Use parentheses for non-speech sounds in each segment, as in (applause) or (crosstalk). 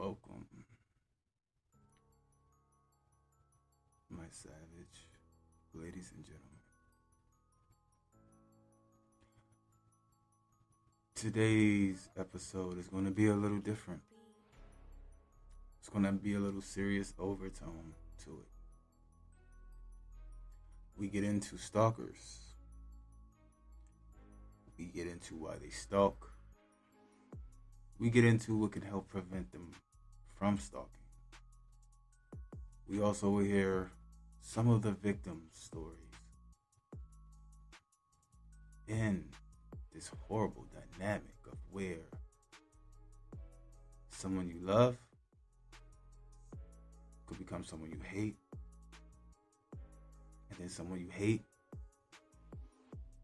welcome, my savage ladies and gentlemen. Today's episode is going to be a little different. It's going to be a little serious overtone to it. We get into stalkers. We get into why they stalk we get into what can help prevent them from stalking. We also hear some of the victims' stories in this horrible dynamic of where someone you love could become someone you hate, and then someone you hate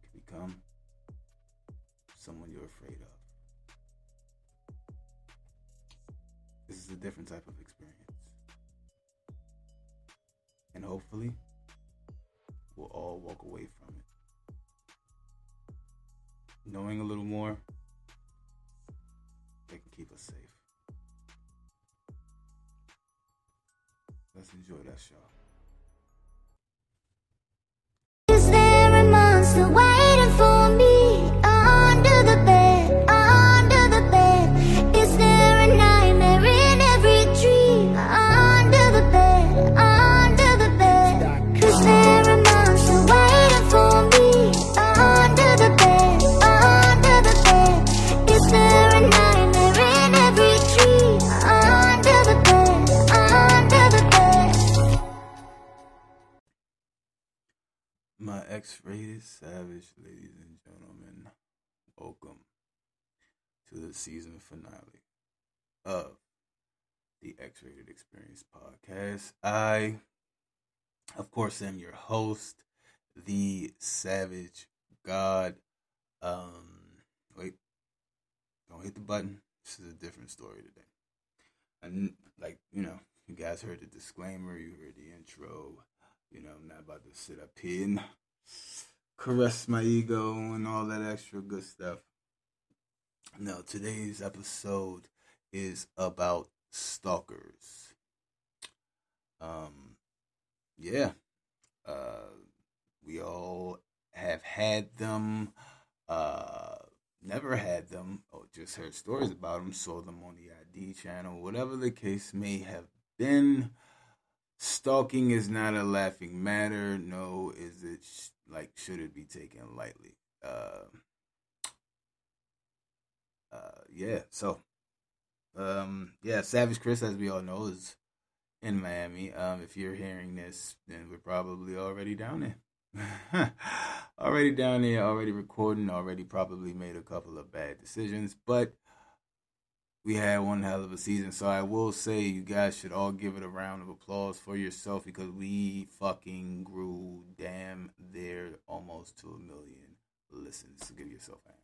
could become someone you're afraid of. Is a different type of experience. And hopefully, we'll all walk away from it. Knowing a little more, they can keep us safe. Let's enjoy that show. X rated savage, ladies and gentlemen, welcome to the season finale of the X rated experience podcast. I, of course, am your host, the savage god. Um, wait, don't hit the button. This is a different story today. And, like, you know, you guys heard the disclaimer, you heard the intro. You know, I'm not about to sit up here and caress my ego and all that extra good stuff. No, today's episode is about stalkers. Um, yeah, uh, we all have had them, uh, never had them, or just heard stories about them, saw them on the ID channel, whatever the case may have been. Stalking is not a laughing matter. No, is it like should it be taken lightly? Uh, uh, yeah. So, um, yeah, Savage Chris, as we all know, is in Miami. Um, if you're hearing this, then we're probably already down there. (laughs) already down there, already recording, already probably made a couple of bad decisions, but we had one hell of a season. So I will say you guys should all give it a round of applause for yourself because we fucking grew damn there almost to a million listens. So give yourself a hand.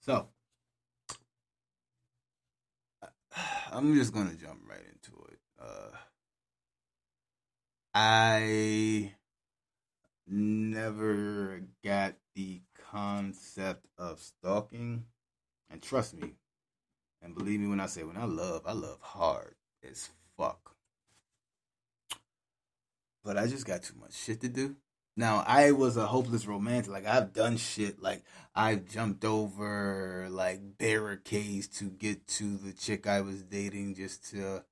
So I'm just gonna jump right into it. Uh, I never got the concept of stalking, and trust me, and believe me when I say when I love, I love hard as fuck. But I just got too much shit to do. Now I was a hopeless romantic. Like I've done shit. Like I've jumped over like barricades to get to the chick I was dating just to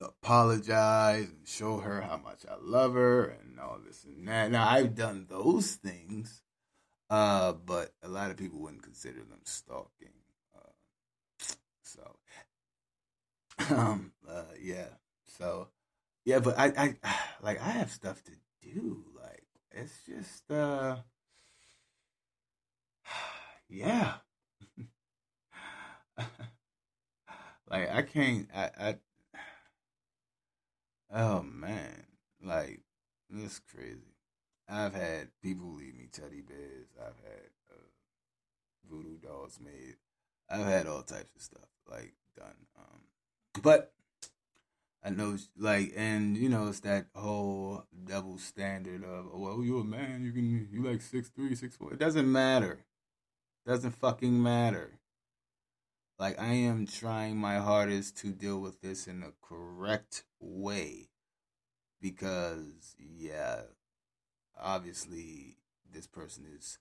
apologize and show her how much I love her and all this and that. Now I've done those things, uh, but a lot of people wouldn't consider them stalking. Uh, so, (clears throat) um, uh, yeah. So, yeah, but I, I, (sighs) like I have stuff to do. Like it's just uh (sighs) yeah. (laughs) like I can't I, I oh man. Like it's crazy. I've had people leave me teddy bears. I've had uh, voodoo dolls made. I've had all types of stuff like done. Um, but I know, like, and you know, it's that whole double standard of, oh, well, you're a man, you can, you like six three, six four. It doesn't matter. Doesn't fucking matter. Like, I am trying my hardest to deal with this in the correct way because, yeah, obviously, this person is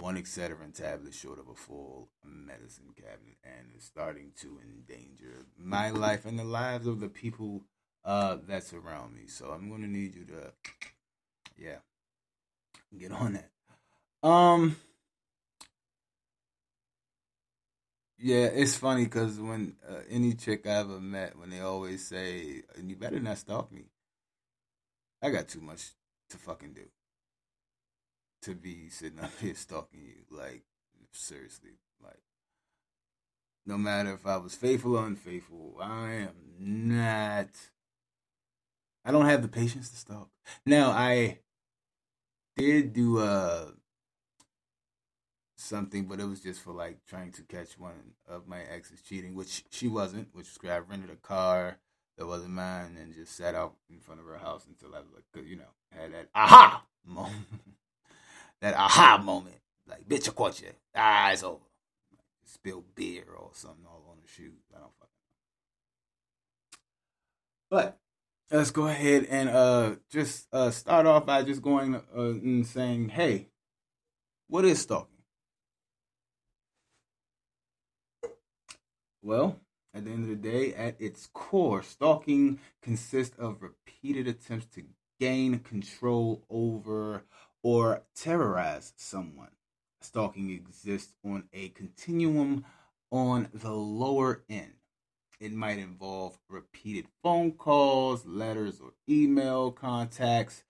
one Excedrin tablet short of a full medicine cabinet and is starting to endanger my life and the lives of the people uh, that surround me. So I'm going to need you to, yeah, get on that. Um, yeah, it's funny because when uh, any chick I ever met, when they always say, "You better not stalk me," I got too much to fucking do to be sitting up here stalking you. Like, seriously, like, no matter if I was faithful or unfaithful, I am not. I don't have the patience to stalk. Now, I did do uh something, but it was just for like trying to catch one of my exes cheating, which she wasn't. Which was great. I rented a car that wasn't mine and just sat out in front of her house until I was like, you know, had that aha moment that aha moment. Like, bitch, I caught you. Ah, over. Spill beer or something all on the shoes. I don't fucking know. But let's go ahead and uh just uh start off by just going uh, and saying, hey, what is stalking? Well, at the end of the day, at its core, stalking consists of repeated attempts to gain control over or terrorize someone. Stalking exists on a continuum on the lower end. It might involve repeated phone calls, letters, or email contacts.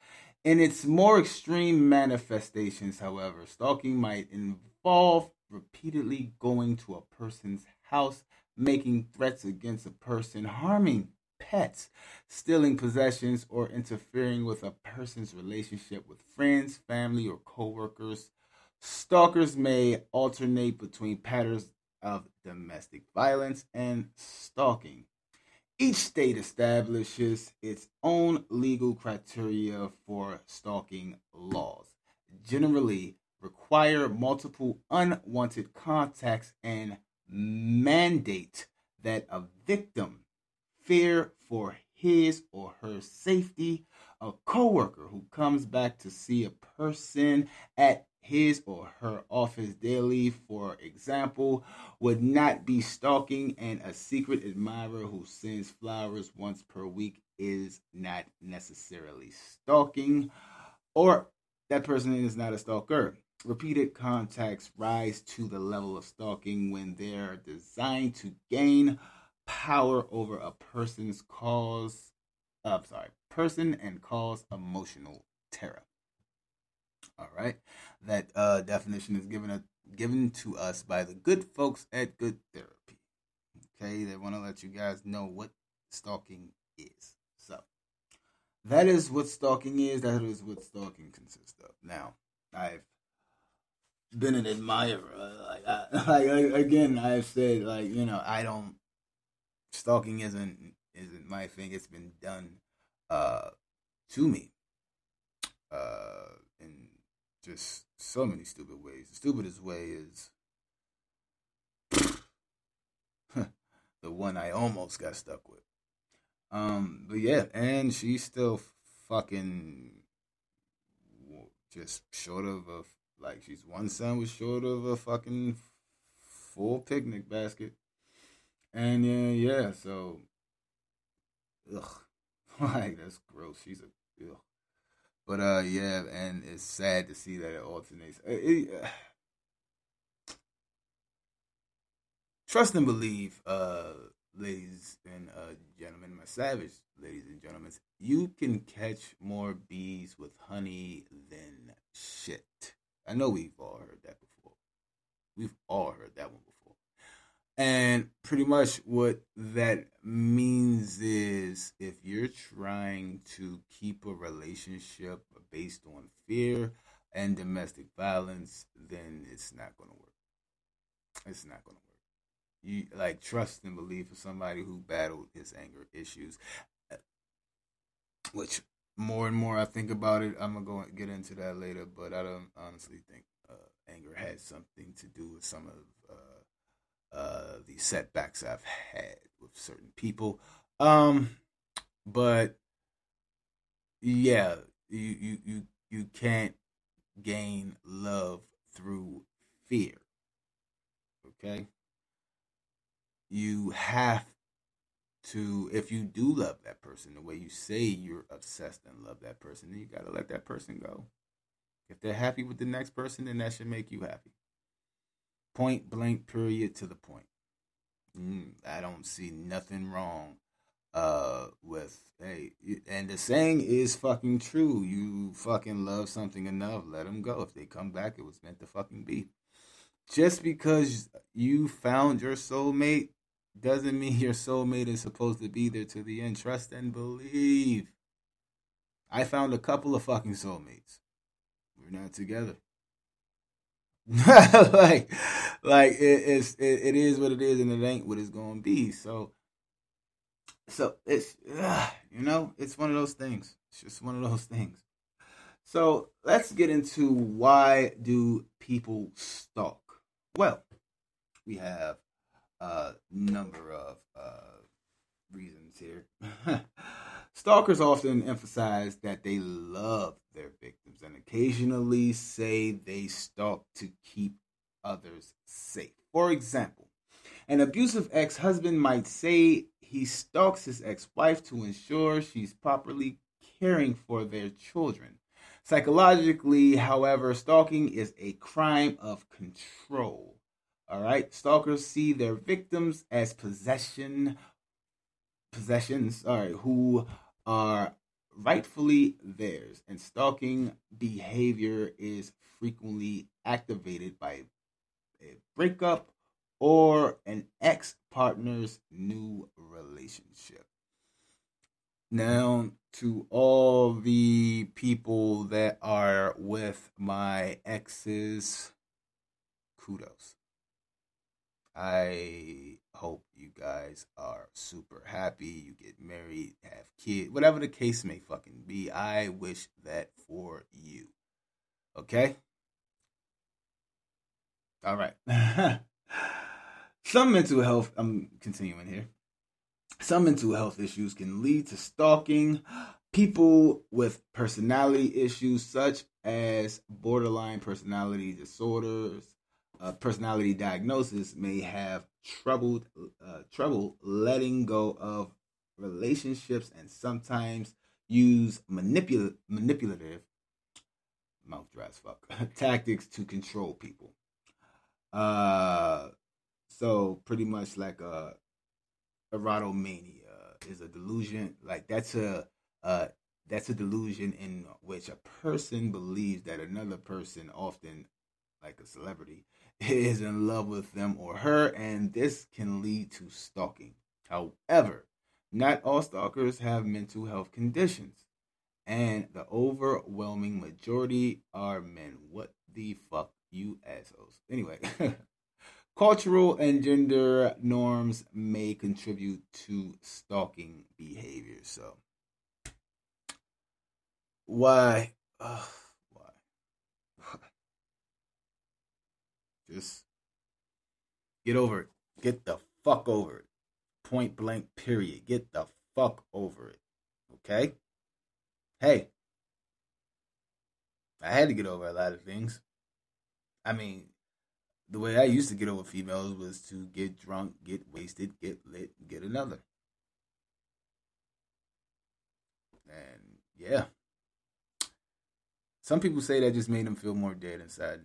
In its more extreme manifestations, however, stalking might involve repeatedly going to a person's house, making threats against a person, harming pets, stealing possessions, or interfering with a person's relationship with friends, family, or coworkers. Stalkers may alternate between patterns of domestic violence and stalking. Each state establishes its own legal criteria for stalking laws, generally require multiple unwanted contacts and mandate that a victim fear for his or her safety. A coworker who comes back to see a person at his or her office daily, for example, would not be stalking, and a secret admirer who sends flowers once per week is not necessarily stalking, or that person is not a stalker. Repeated contacts rise to the level of stalking when they're designed to gain power over a person's cause, uh, I'm sorry, person and cause emotional terror. All right, that uh, definition is given a, given to us by the good folks at Good Therapy. Okay, they want to let you guys know what stalking is. So that is what stalking is. That is what stalking consists of. Now, I've been an admirer. Like, I, (laughs) like again, I've said like you know I don't stalking isn't isn't my thing. It's been done uh, to me uh, in just so many stupid ways. The stupidest way is (laughs) the one I almost got stuck with. Um, but yeah, and she's still fucking just short of a like she's one was short of a fucking full picnic basket. And yeah, yeah, so ugh. (laughs) like that's gross. She's a ugh. But uh yeah, and it's sad to see that it alternates. It, it, uh, trust and believe, uh ladies and uh gentlemen, my savage ladies and gentlemen, you can catch more bees with honey than shit. I know we've all heard that before. We've all heard that one before. And pretty much what that means is if you're trying to keep a relationship based on fear and domestic violence, then it's not going to work. It's not going to work. you like trust and believe for somebody who battled his anger issues, which more and more I think about it, I'm gonna go get into that later. But I don't honestly think uh, anger had something to do with some of uh, uh, the setbacks I've had with certain people. Um, but yeah, you you you you can't gain love through fear. Okay? You have to, if you do love that person the way you say you're obsessed and love that person, then you got to let that person go. If they're happy with the next person, then that should make you happy. Point blank, period, to the point. Mm, I don't see nothing wrong uh with hey and the saying is fucking true. You fucking love something enough let them go. If they come back it was meant to fucking be. Just because you found your soulmate doesn't mean your soulmate is supposed to be there to the end. Trust and believe. I found a couple of fucking soulmates. We're not together (laughs) like like it, it's it, it is what it is and it ain't what it's gonna be. So so it's uh, you know it's one of those things. It's just one of those (laughs) things. So let's get into why do people stalk? Well we have a number of uh, reasons here (laughs) stalkers often emphasize that they love their victims and occasionally say they stalk to keep others safe for example an abusive ex-husband might say he stalks his ex wife to ensure she's properly caring for their children. Psychologically, however, stalking is a crime of control. All right, stalkers see their victims as possession possessions, sorry, who are rightfully theirs, and stalking behavior is frequently activated by a breakup or an ex partner's new relationship. Now, to all the people that are with my exes, kudos. I hope you guys are super happy. You get married, have kids, whatever the case may fucking be. I wish that for you. Okay? All right. (laughs) Some mental health, I'm continuing here. Some mental health issues can lead to stalking. People with personality issues, such as borderline personality disorders, uh, personality diagnosis, may have troubled uh, trouble letting go of relationships and sometimes use manipul- manipulative mouth fuck (laughs) tactics to control people. Uh, so pretty much like a erotomania is a delusion. Like that's a uh that's a delusion in which a person believes that another person, often like a celebrity, is in love with them or her, and this can lead to stalking. However, not all stalkers have mental health conditions, and the overwhelming majority are men. What the fuck, you assholes? Anyway. (laughs) Cultural and gender norms may contribute to stalking behavior. So, why? Uh, why? Just get over it. Get the fuck over it. Point blank, period. Get the fuck over it. Okay? Hey, I had to get over a lot of things. I mean, the way I used to get over females was to get drunk, get wasted, get lit, get another. And yeah. Some people say that just made them feel more dead inside.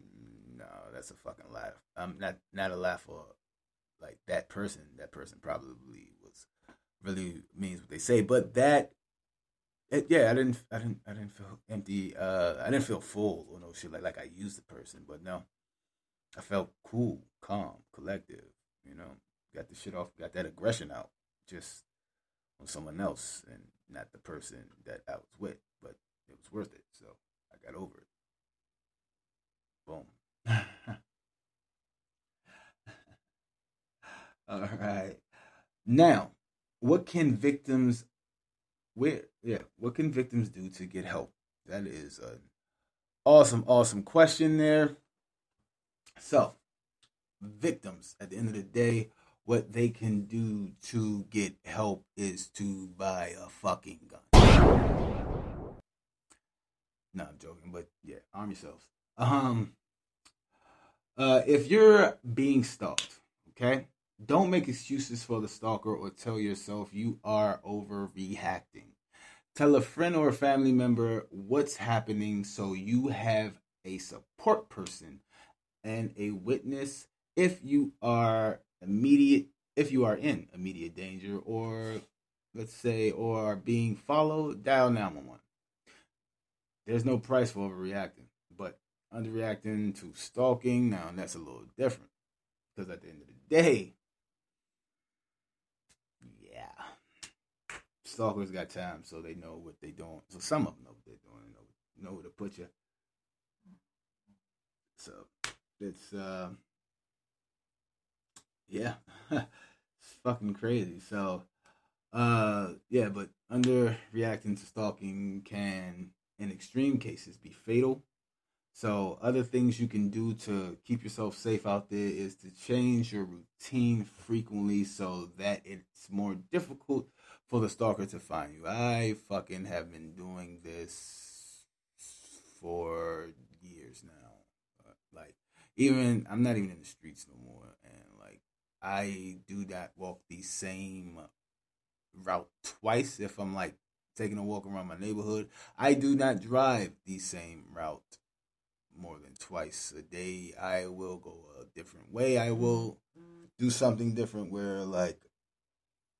That's a fucking laugh. I'm not not a laugh for like that person. That person probably was really means what they say. But that it, yeah, I didn't I didn't I didn't feel empty. Uh I didn't feel full or no shit like like I used the person, but no. I felt cool, calm, collective. You know, got the shit off, got that aggression out, just on someone else and not the person that I was with. But it was worth it, so I got over it. Boom. All right. Now, what can victims where yeah, what can victims do to get help? That is an awesome, awesome question there. So, victims at the end of the day, what they can do to get help is to buy a fucking gun. No, I'm joking, but yeah, arm yourselves. Um, uh, if you're being stalked, okay, don't make excuses for the stalker or tell yourself you are overreacting. Tell a friend or a family member what's happening so you have a support person and a witness if you are immediate if you are in immediate danger or let's say or being followed dial 911 there's no price for overreacting but underreacting to stalking now that's a little different because at the end of the day yeah stalkers got time so they know what they're doing. So some of them know what they're doing know, know where to put you. So it's uh yeah (laughs) it's fucking crazy. So uh yeah but underreacting to stalking can in extreme cases be fatal. So other things you can do to keep yourself safe out there is to change your routine frequently so that it's more difficult for the stalker to find you i fucking have been doing this for years now uh, like even I'm not even in the streets no more, and like I do not walk the same route twice if I'm like taking a walk around my neighborhood. I do not drive the same route more than twice a day. I will go a different way. I will mm-hmm. do something different where like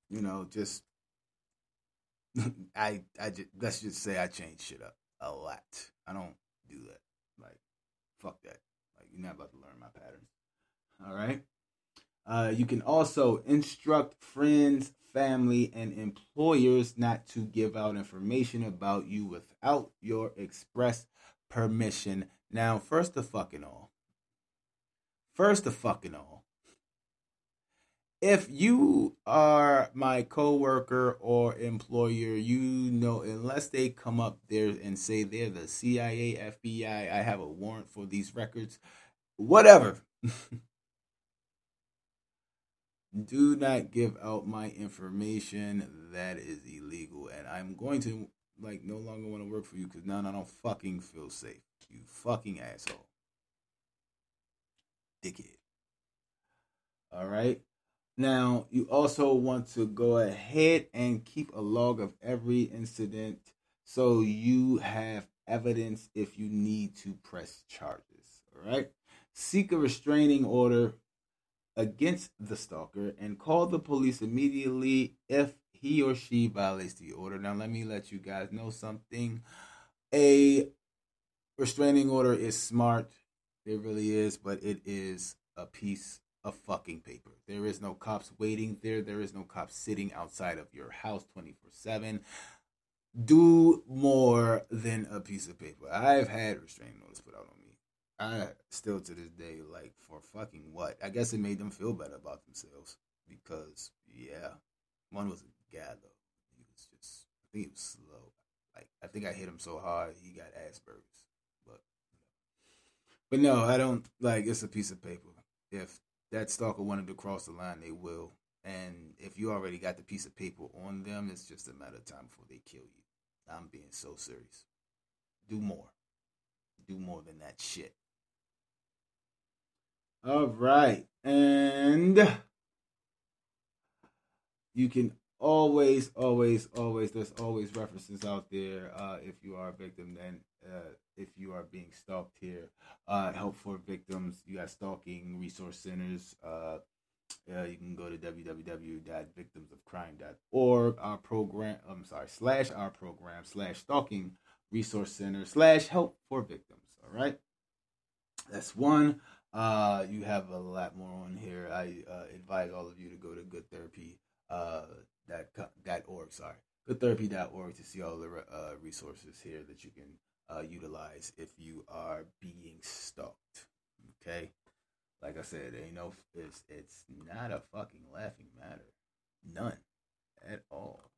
you know just (laughs) I I just let's just say I change shit up a lot. I don't do that. Like fuck that. Like you're not about to learn my patterns. All right. Uh, you can also instruct friends, family, and employers not to give out information about you without your express permission. Now, first of fucking all, first of fucking all, if you are my coworker or employer, you know, unless they come up there and say they're the CIA, FBI, I have a warrant for these records, whatever. (laughs) Do not give out my information. That is illegal. And I'm going to, like, no longer want to work for you because now I don't fucking feel safe. You fucking asshole. Dickhead. All right. Now, you also want to go ahead and keep a log of every incident so you have evidence if you need to press charges. All right seek a restraining order against the stalker and call the police immediately if he or she violates the order. Now, let me let you guys know something. A restraining order is smart. It really is, but it is a piece of fucking paper. There is no cops waiting there. There is no cops sitting outside of your house 24 7. Do more than a piece of paper. I've had restraining orders put out on me I still to this day like for fucking what? I guess it made them feel better about themselves because yeah, one was a guy though. He was just I think he was slow. Like I think I hit him so hard he got Asperger's. But but no, I don't like it's a piece of paper. If that stalker wanted to cross the line, they will. And if you already got the piece of paper on them, it's just a matter of time before they kill you. I'm being so serious. Do more. Do more than that shit. All right. And you can always, always, always, there's always references out there uh, if you are a victim, then uh, if you are being stalked here. Uh, help for victims. You got stalking resource centers. Uh, you can go to www.victimsofcrime.org. Our program, I'm sorry, slash our program, slash stalking resource center, slash help for victims. All right. That's one. Uh, you have a lot more on here. I uh, advise all of you to go to Good Therapy uh. Sorry, goodtherapy.org to see all the uh, resources here that you can uh, utilize if you are being stalked. Okay, like I said, ain't no it's it's not a fucking laughing matter. None at all.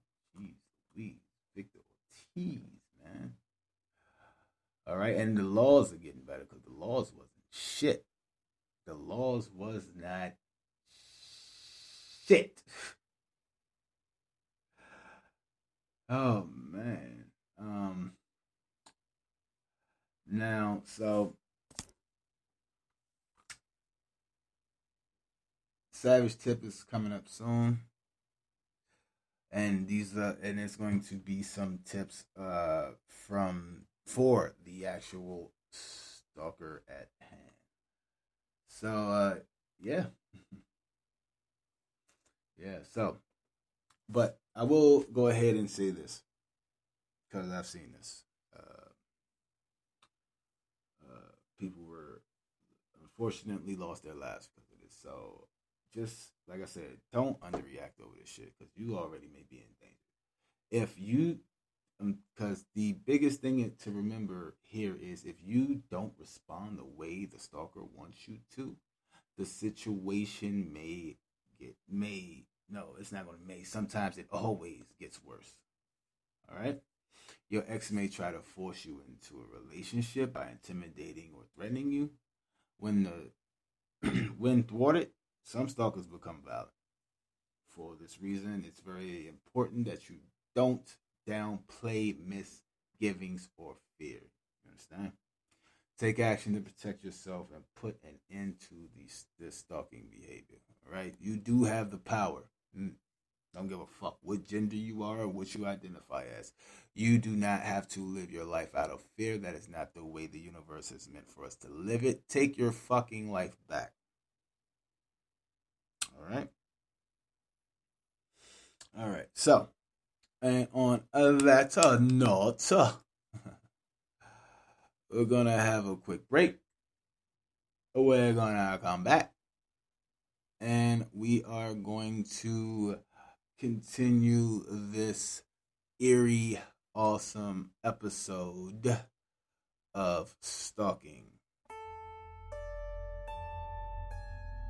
Jeez. Victor Ortiz, man. All right, and the laws are getting better because the laws wasn't shit. The laws was not shit. (sighs) Oh man. Um now so Savage Tip is coming up soon. And these uh and it's going to be some tips uh from for the actual stalker at hand. So uh yeah. (laughs) yeah, so but I will go ahead and say this because I've seen this. Uh, uh, people were unfortunately lost their lives because of this. So just like I said, don't underreact over this shit because you already may be in danger. If you, because um, the biggest thing to remember here is if you don't respond the way the stalker wants you to, the situation may get may no, it's not going to may. Sometimes it always gets worse. All right. Your ex may try to force you into a relationship by intimidating or threatening you. When the (clears throat) when thwarted, some stalkers become violent. For this reason, it's very important that you don't downplay misgivings or fear. You understand? Take action to protect yourself and put an end to these, this stalking behavior. All right? You do have the power. Mm. Don't give a fuck what gender you are or what you identify as. You do not have to live your life out of fear. That is not the way the universe is meant for us to live it. Take your fucking life back. All right. All right. So, and on that note, (laughs) we're gonna have a quick break. We're gonna come back, and we are going to continue this eerie, awesome episode of stalking.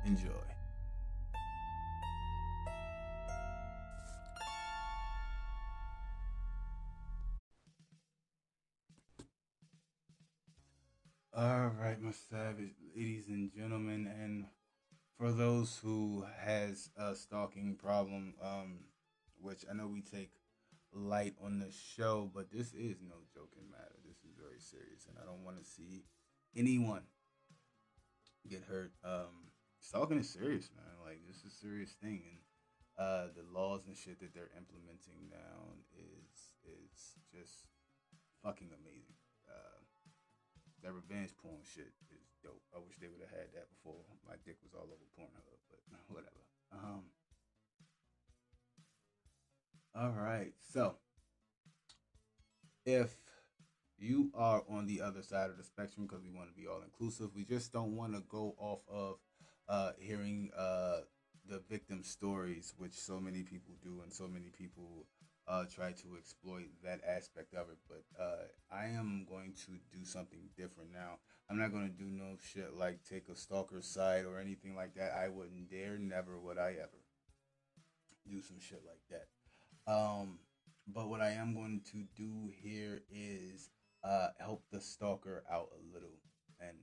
Enjoy. All right, my savage ladies and gentlemen, and for those who has a stalking problem, um, which I know we take light on the show, but this is no joking matter. This is very serious, and I don't want to see anyone get hurt. Um, stalking is serious, man. Like this is a serious thing, and uh, the laws and shit that they're implementing now is is just fucking amazing that revenge porn shit is dope. I wish they would have had that before my dick was all over Pornhub, but (laughs) whatever. Um. All right, so if you are on the other side of the spectrum because we want to be all inclusive, we just don't want to go off of uh, hearing uh, the victim stories, which so many people do, and so many people uh, try to exploit that aspect of it. But uh, I am going to do something different now. I'm not going to do no shit like take a stalker's side or anything like that. I wouldn't dare. Never would I ever do some shit like that. Um, but what I am going to do here is uh, help the stalker out a little, and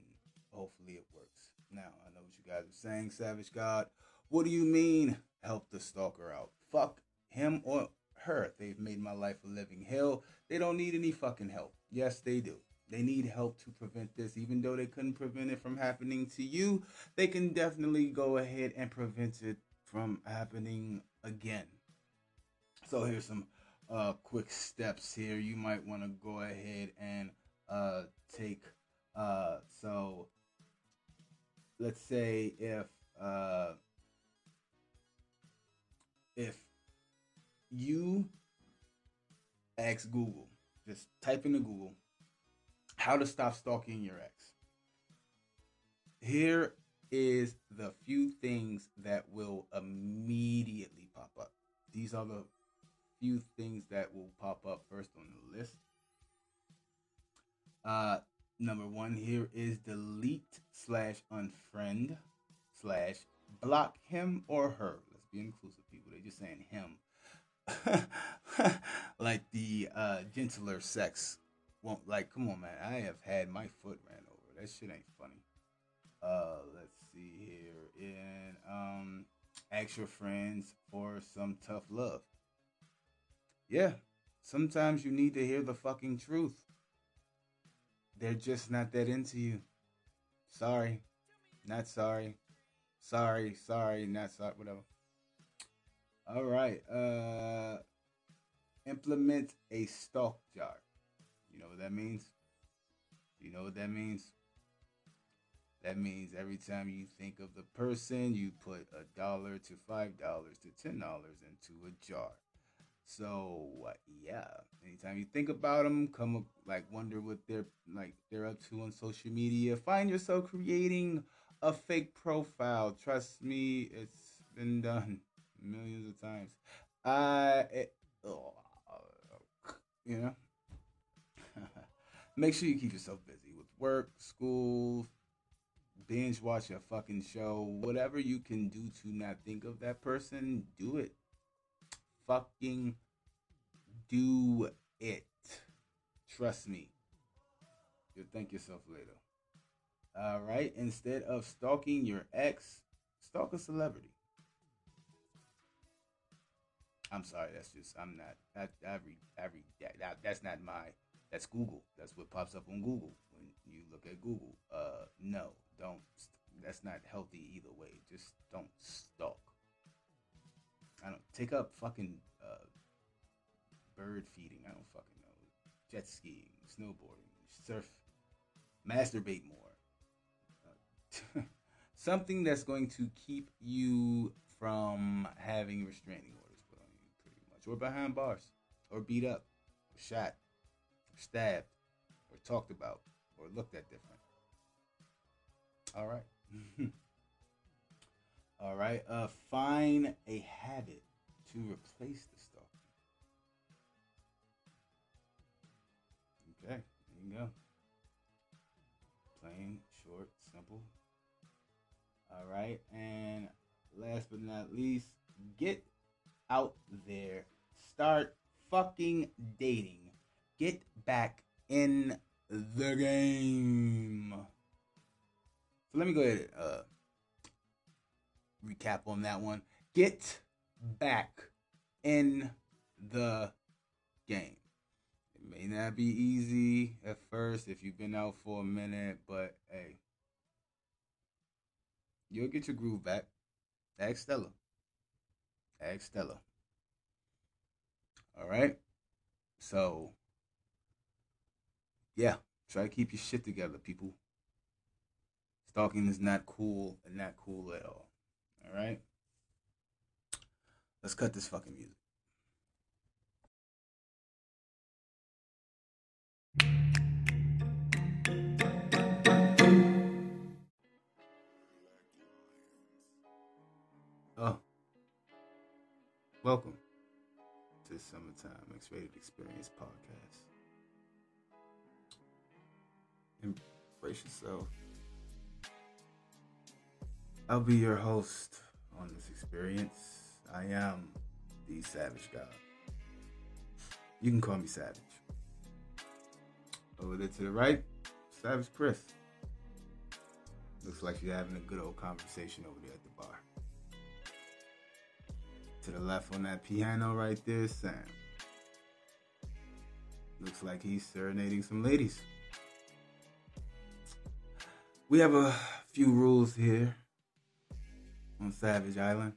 hopefully it works. Now I know what you guys are saying, Savage God. What do you mean help the stalker out? Fuck him or her. They've made my life a living hell. They don't need any fucking help. Yes, they do. They need help to prevent this. Even though they couldn't prevent it from happening to you, they can definitely go ahead and prevent it from happening again. So here's some uh, quick steps here. You might want to go ahead and uh, take. Uh, so let's say if uh, if you ask Google, just type into Google, how to stop stalking your ex. Here is the few things that will immediately pop up. These are the few things that will pop up first on the list. Uh, number one here is delete slash unfriend. Slash block him or her. Let's be inclusive, people. They're just saying him. (laughs) like the uh, gentler sex won't like. Come on, man. I have had my foot ran over. That shit ain't funny. Uh, let's see here. And um, ask your friends for some tough love. Yeah, sometimes you need to hear the fucking truth. They're just not that into you. Sorry, not sorry. Sorry, sorry, not sorry. Whatever. All right. Uh, implement a stalk jar. You know what that means? You know what that means? That means every time you think of the person, you put a dollar to five dollars to ten dollars into a jar. So yeah, anytime you think about them, come up, like wonder what they're like they're up to on social media. Find yourself creating a fake profile. Trust me, it's been done millions of times. Uh, it, oh, you know. (laughs) Make sure you keep yourself busy with work, school, binge watch a fucking show, whatever you can do to not think of that person, do it. Fucking do it. Trust me. You'll thank yourself later. All right. Instead of stalking your ex, stalk a celebrity. I'm sorry. That's just I'm not. That. I read that, that. That's not my. That's Google. That's what pops up on Google when you look at Google. Uh, no, don't. That's not healthy either way. Just don't stalk. I don't take up fucking uh, bird feeding. I don't fucking know. Jet skiing, snowboarding, surf, masturbate more. Uh, (laughs) something that's going to keep you from having restraining or behind bars, or beat up, or shot, or stabbed, or talked about, or looked at different. All right. (laughs) All right. Uh, find a habit to replace the stalking. Okay, there you go. Plain, short, simple. All right, and last but not least, get out there. Start fucking dating. Get back in the game. So let me go ahead and uh, recap on that one. Get back in the game. It may not be easy at first if you've been out for a minute, but hey, you'll get your groove back. Ask Stella. Ask Stella. All right. So, yeah, try to keep your shit together, people. Stalking is not cool and not cool at all. All right. Let's cut this fucking music. Oh, welcome to Summertime X Rated Experience Podcast. Embrace yourself. I'll be your host on this experience. I am the Savage God. You can call me Savage. Over there to the right, Savage Chris. Looks like you're having a good old conversation over there at the bar. To the left on that piano right there, Sam. Looks like he's serenading some ladies. We have a few rules here on Savage Island.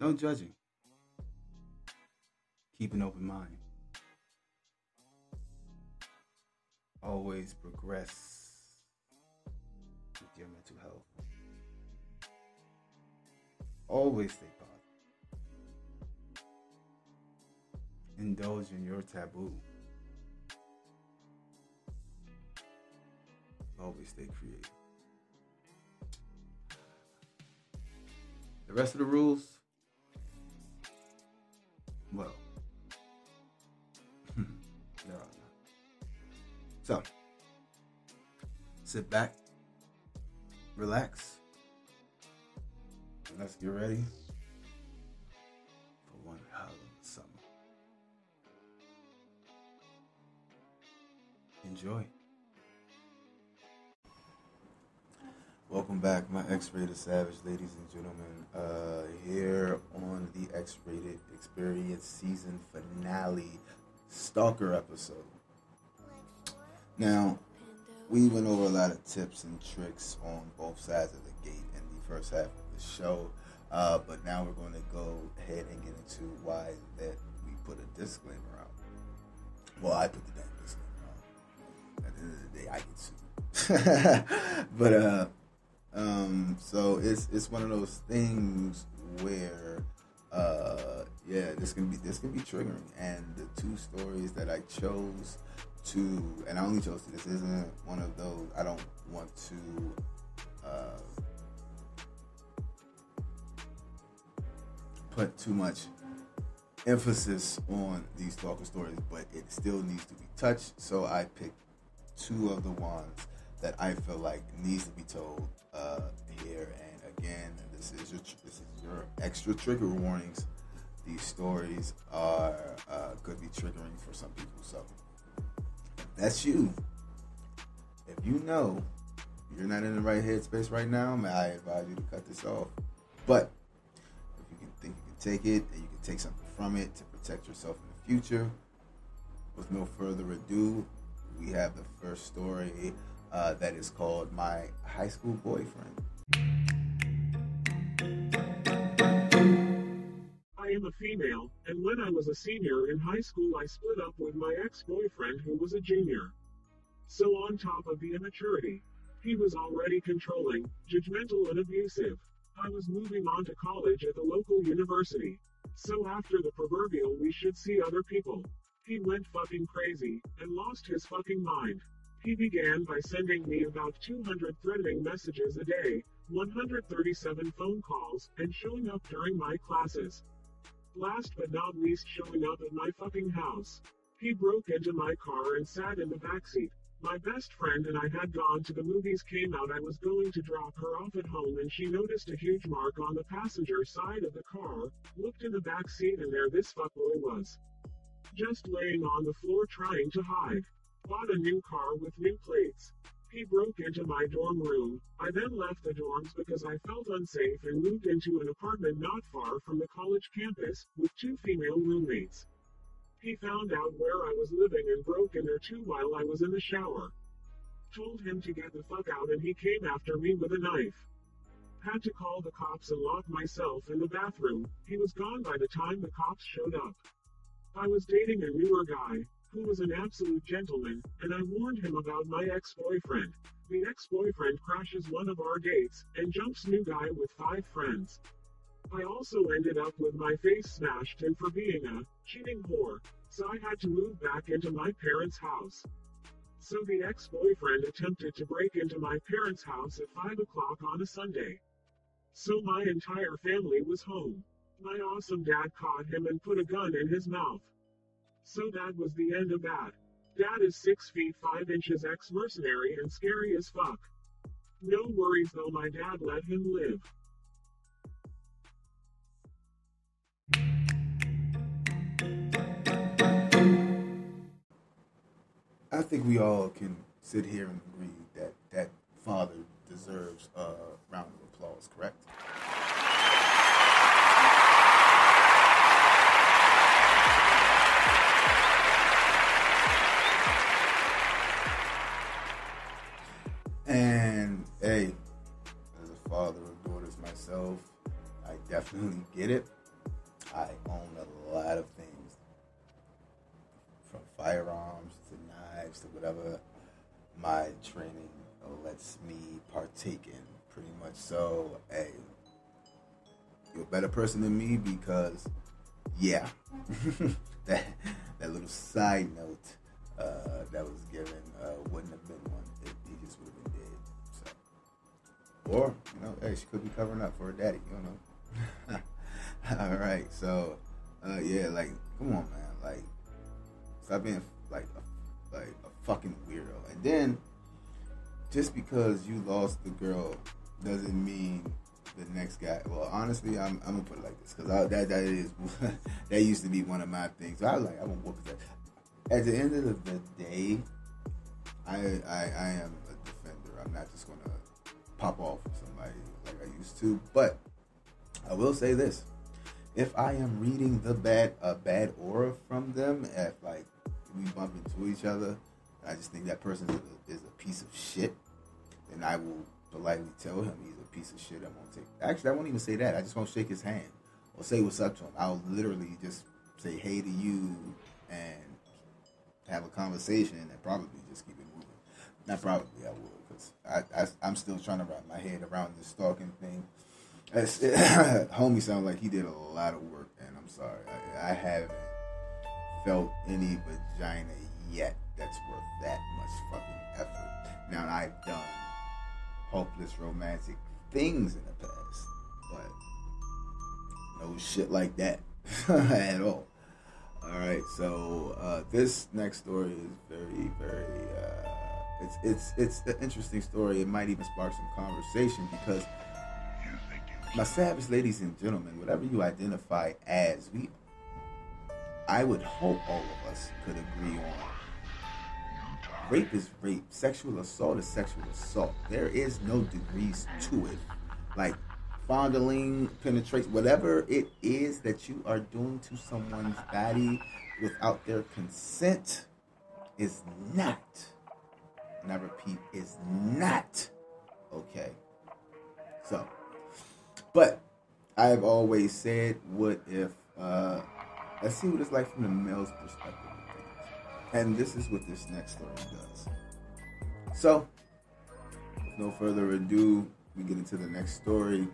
No judging. Keep an open mind. Always progress with your mental health. Always stay positive. Indulge in your taboo. Always stay creative. The rest of the rules, well, there are none. So, sit back, relax. Let's get ready for one hell of a summer. Enjoy. Welcome back, my X-rated savage, ladies and gentlemen. Uh, here on the X-rated experience season finale, Stalker episode. Now, we went over a lot of tips and tricks on both sides of the gate in the first half the show, uh, but now we're going to go ahead and get into why that we put a disclaimer out. Well, I put the damn disclaimer out. At the end of the day, I get sued. (laughs) but uh, um, so it's it's one of those things where uh, yeah, this can be this can be triggering. And the two stories that I chose to, and I only chose to. This isn't one of those. I don't want to uh, put too much emphasis on these stalker stories, but it still needs to be touched. So I picked two of the ones that I feel like needs to be told uh, here. And again, this is your this is your extra trigger warnings. These stories are uh, could be triggering for some people. So that's you. If you know you're not in the right headspace right now, I advise you to cut this off. But take it and you can take something from it to protect yourself in the future, with no further ado, we have the first story uh, that is called My High School Boyfriend. I am a female, and when I was a senior in high school, I split up with my ex boyfriend who was a junior. So, on top of the immaturity, he was already controlling, judgmental, and abusive. I was moving on to college at the local university. So, after the proverbial we should see other people, he went fucking crazy and lost his fucking mind. He began by sending me about 200 threatening messages a day, 137 phone calls, and showing up during my classes. Last but not least, showing up at my fucking house. He broke into my car and sat in the backseat. My best friend and I had gone to the movies, came out. I was going to drop her off at home, and she noticed a huge mark on the passenger side of the car. Looked in the back seat, and there this fuckboy was. Just laying on the floor trying to hide. Bought a new car with new plates. He broke into my dorm room. I then left the dorms because I felt unsafe and moved into an apartment not far from the college campus with two female roommates. He found out where I was living and broke in there too while I was in the shower. Told him to get the fuck out and he came after me with a knife. Had to call the cops and lock myself in the bathroom. He was gone by the time the cops showed up. I was dating a newer guy, who was an absolute gentleman, and I warned him about my ex-boyfriend. The ex-boyfriend crashes one of our dates, and jumps new guy with five friends. I also ended up with my face smashed in for being a cheating whore, so I had to move back into my parents' house. So the ex-boyfriend attempted to break into my parents' house at 5 o'clock on a Sunday. So my entire family was home. My awesome dad caught him and put a gun in his mouth. So that was the end of that. Dad is 6 feet 5 inches ex mercenary and scary as fuck. No worries though, my dad let him live. I think we all can sit here and agree that that father deserves a round of applause, correct? And hey, as a father of daughters myself, I definitely get it. Lets me partake in, pretty much. So, hey, you're a better person than me because, yeah, (laughs) that that little side note uh, that was given uh, wouldn't have been one. if he just would have been dead. So, or you know, hey, she could be covering up for her daddy. You know. (laughs) All right, so uh, yeah, like, come on, man, like, stop being like a, like a fucking weirdo. And then, just because you lost the girl doesn't mean the next guy. Well, honestly, I'm I'm gonna put it like this because that that is (laughs) that used to be one of my things. I was like, I'm gonna whoop his. At the end of the day, I I, I am a defender. I'm not just gonna pop off somebody like I used to. But I will say this: if I am reading the bad a bad aura from them, if like we bump into each other, I just think that person is a, is a piece of shit, then I will politely tell him he's a piece of shit. I won't take. Actually, I won't even say that. I just won't shake his hand or say what's up to him. I'll literally just say hey to you and have a conversation and probably just keep it moving. Not probably, I will, because I, I I'm still trying to wrap my head around this stalking thing. It, (laughs) homie sounds like he did a lot of work, and I'm sorry, I, I haven't felt any vagina yet that's worth that much fucking effort. Now I've done hopeless romantic things in the past, but no shit like that (laughs) at all. All right, so uh, this next story is very, very. Uh, it's it's it's an interesting story. It might even spark some conversation because my savage ladies and gentlemen, whatever you identify as, we I would hope all of us could agree on. Rape is rape. Sexual assault is sexual assault. There is no degrees to it. Like fondling, penetration, whatever it is that you are doing to someone's body without their consent is not, and I repeat, is not okay. So, but I've always said, what if, uh, let's see what it's like from the male's perspective. And this is what this next story does. So, with no further ado, we get into the next story.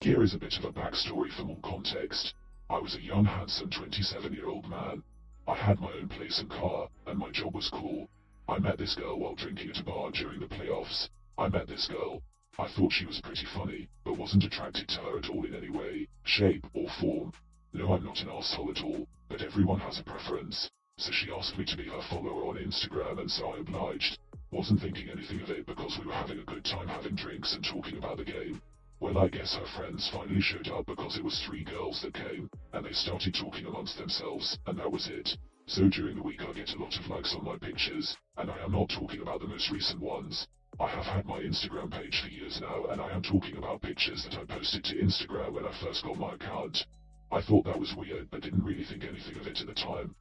Here is a bit of a backstory for more context. I was a young, handsome 27 year old man. I had my own place and car, and my job was cool. I met this girl while drinking at a bar during the playoffs. I met this girl. I thought she was pretty funny, but wasn't attracted to her at all in any way, shape, or form. No, I'm not an asshole at all, but everyone has a preference. So she asked me to be her follower on Instagram, and so I obliged. Wasn't thinking anything of it because we were having a good time having drinks and talking about the game. Well, I guess her friends finally showed up because it was three girls that came, and they started talking amongst themselves, and that was it. So during the week I get a lot of likes on my pictures, and I am not talking about the most recent ones. I have had my Instagram page for years now, and I am talking about pictures that I posted to Instagram when I first got my account. I thought that was weird, but didn't really think anything of it at the time.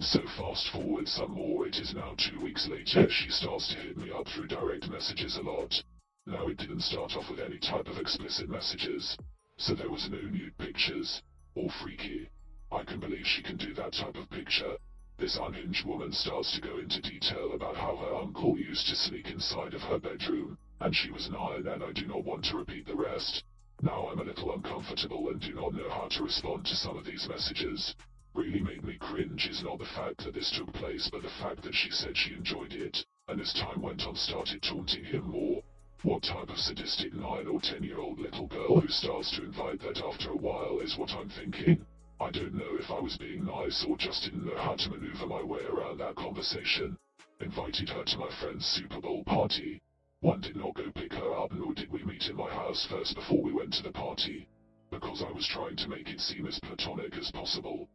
So fast forward some more, it is now two weeks later, she starts to hit me up through direct messages a lot. Now it didn't start off with any type of explicit messages, so there was no nude pictures, or freaky. I can believe she can do that type of picture. This unhinged woman starts to go into detail about how her uncle used to sneak inside of her bedroom, and she was nine and I do not want to repeat the rest. Now I'm a little uncomfortable and do not know how to respond to some of these messages. Really made me cringe is not the fact that this took place but the fact that she said she enjoyed it, and as time went on started taunting him more. What type of sadistic 9 or 10 year old little girl who starts to invite that after a while is what I'm thinking. I don't know if I was being nice or just didn't know how to maneuver my way around that conversation. Invited her to my friend's Super Bowl party. One did not go pick her up nor did we meet in my house first before we went to the party. Because I was trying to make it seem as platonic as possible.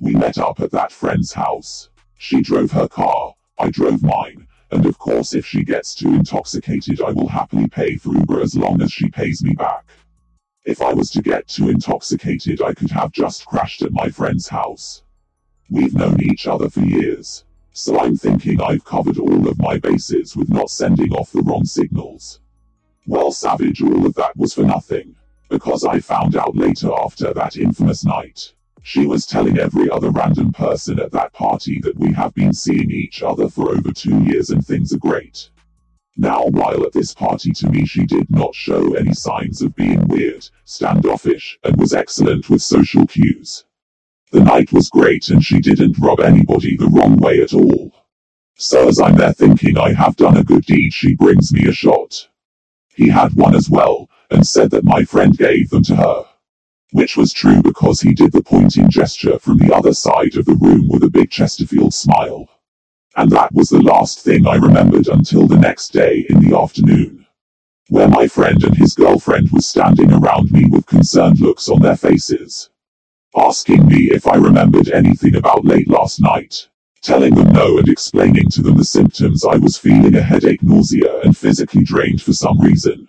We met up at that friend's house. She drove her car, I drove mine, and of course if she gets too intoxicated I will happily pay for Uber as long as she pays me back. If I was to get too intoxicated I could have just crashed at my friend's house. We've known each other for years, so I'm thinking I've covered all of my bases with not sending off the wrong signals. Well Savage all of that was for nothing, because I found out later after that infamous night. She was telling every other random person at that party that we have been seeing each other for over two years and things are great. Now, while at this party to me she did not show any signs of being weird, standoffish, and was excellent with social cues. The night was great and she didn't rub anybody the wrong way at all. So as I'm there thinking I have done a good deed she brings me a shot. He had one as well, and said that my friend gave them to her. Which was true because he did the pointing gesture from the other side of the room with a big Chesterfield smile. And that was the last thing I remembered until the next day in the afternoon. Where my friend and his girlfriend was standing around me with concerned looks on their faces. Asking me if I remembered anything about late last night. Telling them no and explaining to them the symptoms I was feeling a headache, nausea, and physically drained for some reason.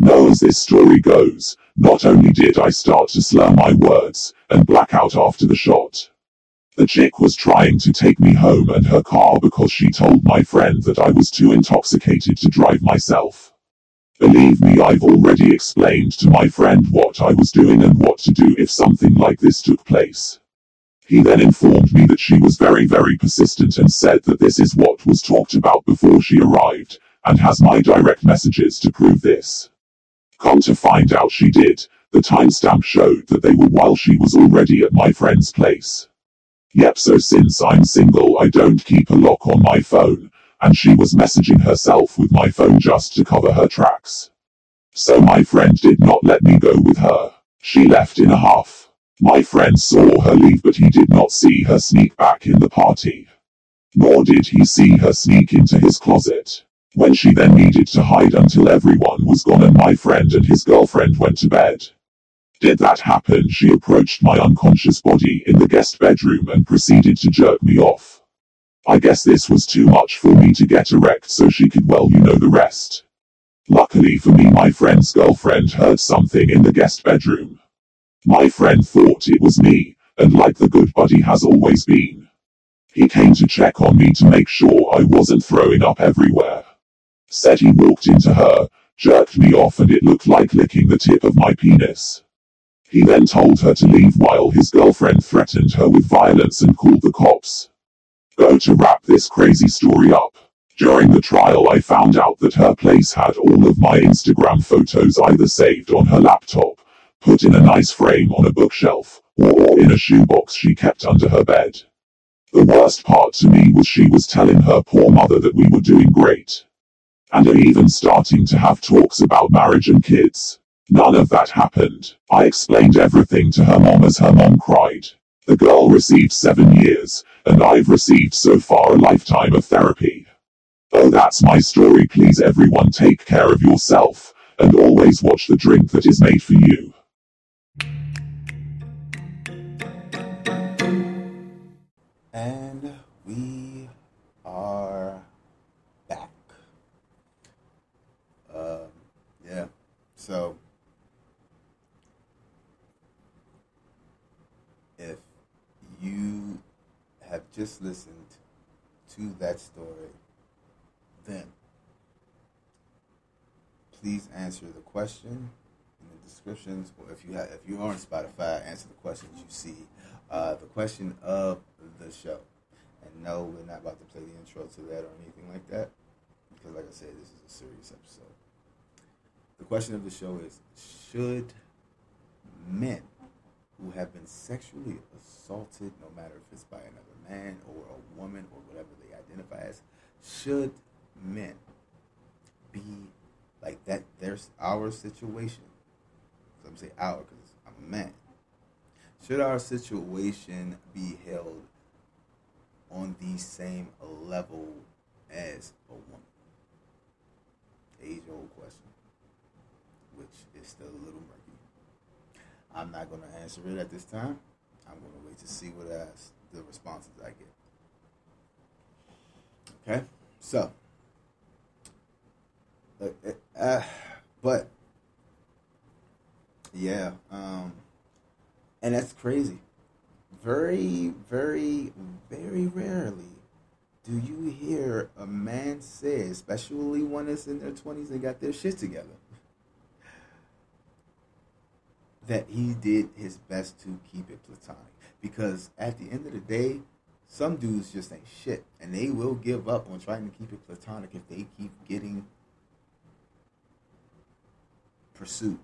No, as this story goes, not only did I start to slur my words and black out after the shot. The chick was trying to take me home and her car because she told my friend that I was too intoxicated to drive myself. Believe me, I've already explained to my friend what I was doing and what to do if something like this took place. He then informed me that she was very, very persistent and said that this is what was talked about before she arrived, and has my direct messages to prove this. Come to find out she did, the timestamp showed that they were while she was already at my friend's place. Yep, so since I'm single, I don't keep a lock on my phone, and she was messaging herself with my phone just to cover her tracks. So my friend did not let me go with her. She left in a huff. My friend saw her leave, but he did not see her sneak back in the party. Nor did he see her sneak into his closet. When she then needed to hide until everyone was gone and my friend and his girlfriend went to bed. Did that happen? She approached my unconscious body in the guest bedroom and proceeded to jerk me off. I guess this was too much for me to get erect so she could well you know the rest. Luckily for me my friend's girlfriend heard something in the guest bedroom. My friend thought it was me, and like the good buddy has always been. He came to check on me to make sure I wasn't throwing up everywhere. Said he walked into her, jerked me off and it looked like licking the tip of my penis. He then told her to leave while his girlfriend threatened her with violence and called the cops. Go to wrap this crazy story up. During the trial I found out that her place had all of my Instagram photos either saved on her laptop, put in a nice frame on a bookshelf, or in a shoebox she kept under her bed. The worst part to me was she was telling her poor mother that we were doing great and are even starting to have talks about marriage and kids. None of that happened. I explained everything to her mom as her mom cried. The girl received seven years, and I've received so far a lifetime of therapy. Oh, that's my story. Please, everyone, take care of yourself, and always watch the drink that is made for you. And we are back. Um, yeah. So, if you have just listened to that story, then please answer the question in the descriptions, or if you have, if you're on Spotify, answer the questions you see. Uh, the question of the show. And no, we're not about to play the intro to that or anything like that, because, like I said, this is a serious episode. The question of the show is: Should men who have been sexually assaulted, no matter if it's by another man or a woman or whatever they identify as, should men be like that? There's our situation. So I'm saying our because I'm a man. Should our situation be held on the same level as a woman? Age old question, which is still a little murky. I'm not going to answer it at this time. I'm going to wait to see what else the responses I get. Okay, so, uh, uh, but yeah, um, and that's crazy. Very, very, very rarely do you hear a man say, especially one that's in their twenties and got their shit together, that he did his best to keep it platonic. Because at the end of the day, some dudes just ain't shit, and they will give up on trying to keep it platonic if they keep getting pursued.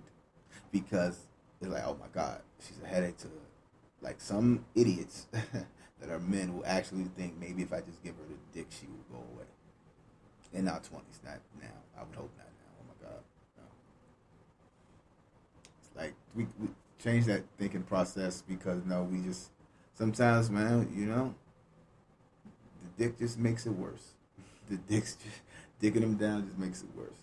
Because they're like, oh my god, she's a headache to like some idiots (laughs) that are men will actually think maybe if I just give her the dick, she will go away. In our twenties, not now. I would hope not now. Oh my god, no. It's like we, we change that thinking process because no, we just sometimes, man, you know, the dick just makes it worse. (laughs) The dick's just digging them down just makes it worse.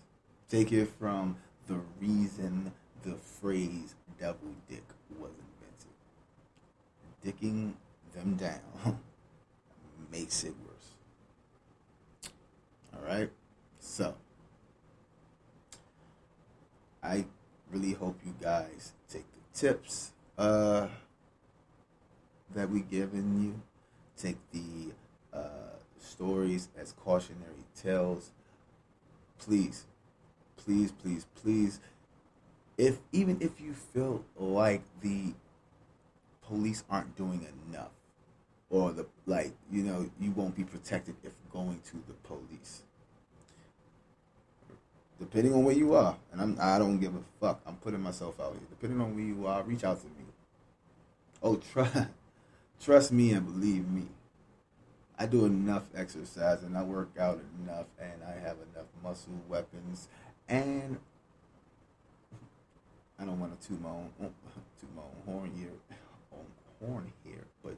Take it from the reason the phrase double dick was invented. Dicking them down (laughs) makes it worse. All right? So, I really hope you guys take the tips uh, that we given you. Take the uh, stories as cautionary tales. Please, please, please, please. If even if you feel like the police aren't doing enough, or the like, you know, you won't be protected if going to the police depending on where you are, and I'm I don't give a fuck. I'm putting myself out here. Depending on where you are, reach out to me. Oh, (laughs) trust trust me and believe me. I do enough exercise and I work out enough, and I have enough muscle weapons, and I don't want to toot my own (laughs) my own horn here, own horn here, but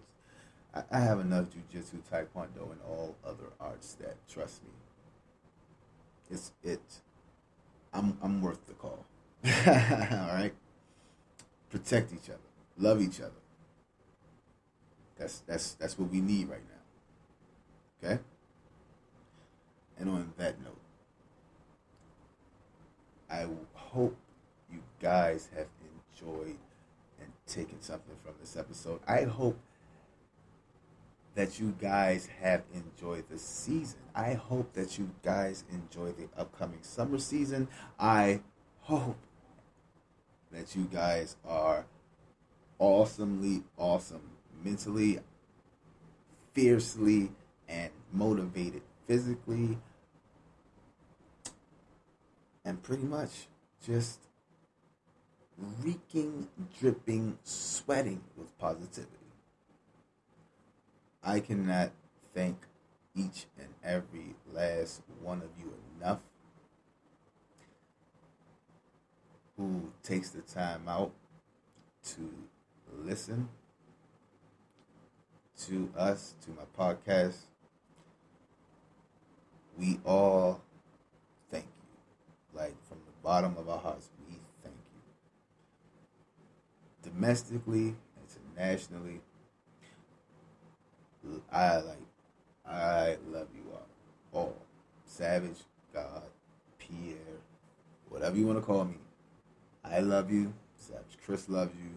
I, I have enough jujitsu, taekwondo, and all other arts that trust me. It's it I'm I'm worth the call. (laughs) All right. Protect each other. Love each other. That's that's that's what we need right now. Okay? And on that note, I hope you guys have enjoyed and taken something from this episode. I hope that you guys have enjoyed the season. I hope that you guys enjoy the upcoming summer season. I hope that you guys are awesomely awesome mentally, fiercely, and motivated physically, and pretty much just reeking, dripping, sweating with positivity. I cannot thank each and every last one of you enough who takes the time out to listen to us, to my podcast. We all thank you. Like from the bottom of our hearts, we thank you. Domestically, internationally, I like, I love you all. All. Savage, God, Pierre, whatever you want to call me. I love you. Savage Chris loves you.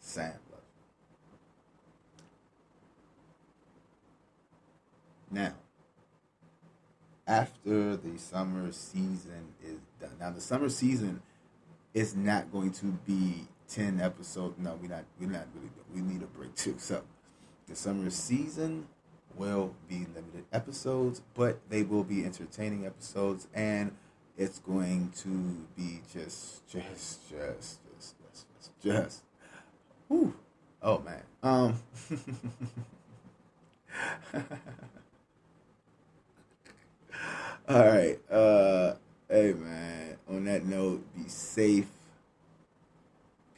Sam loves you. Now, after the summer season is done. Now the summer season is not going to be ten episodes. No, we're not. We're not really. We need a break too. So, the summer season will be limited episodes, but they will be entertaining episodes, and it's going to be just, just, just, just, just, just, just. Whew. Oh man. Um. (laughs) All right. Uh. Hey man. On that note, be safe.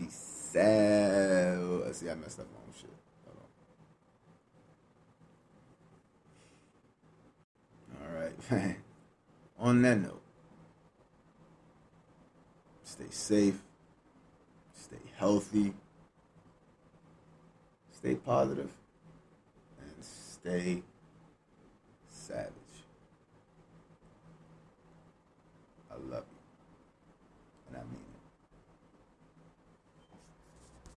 Be sad. Let's see. I messed up my own shit. All right. (laughs) On that note, stay safe, stay healthy, stay positive, and stay savage.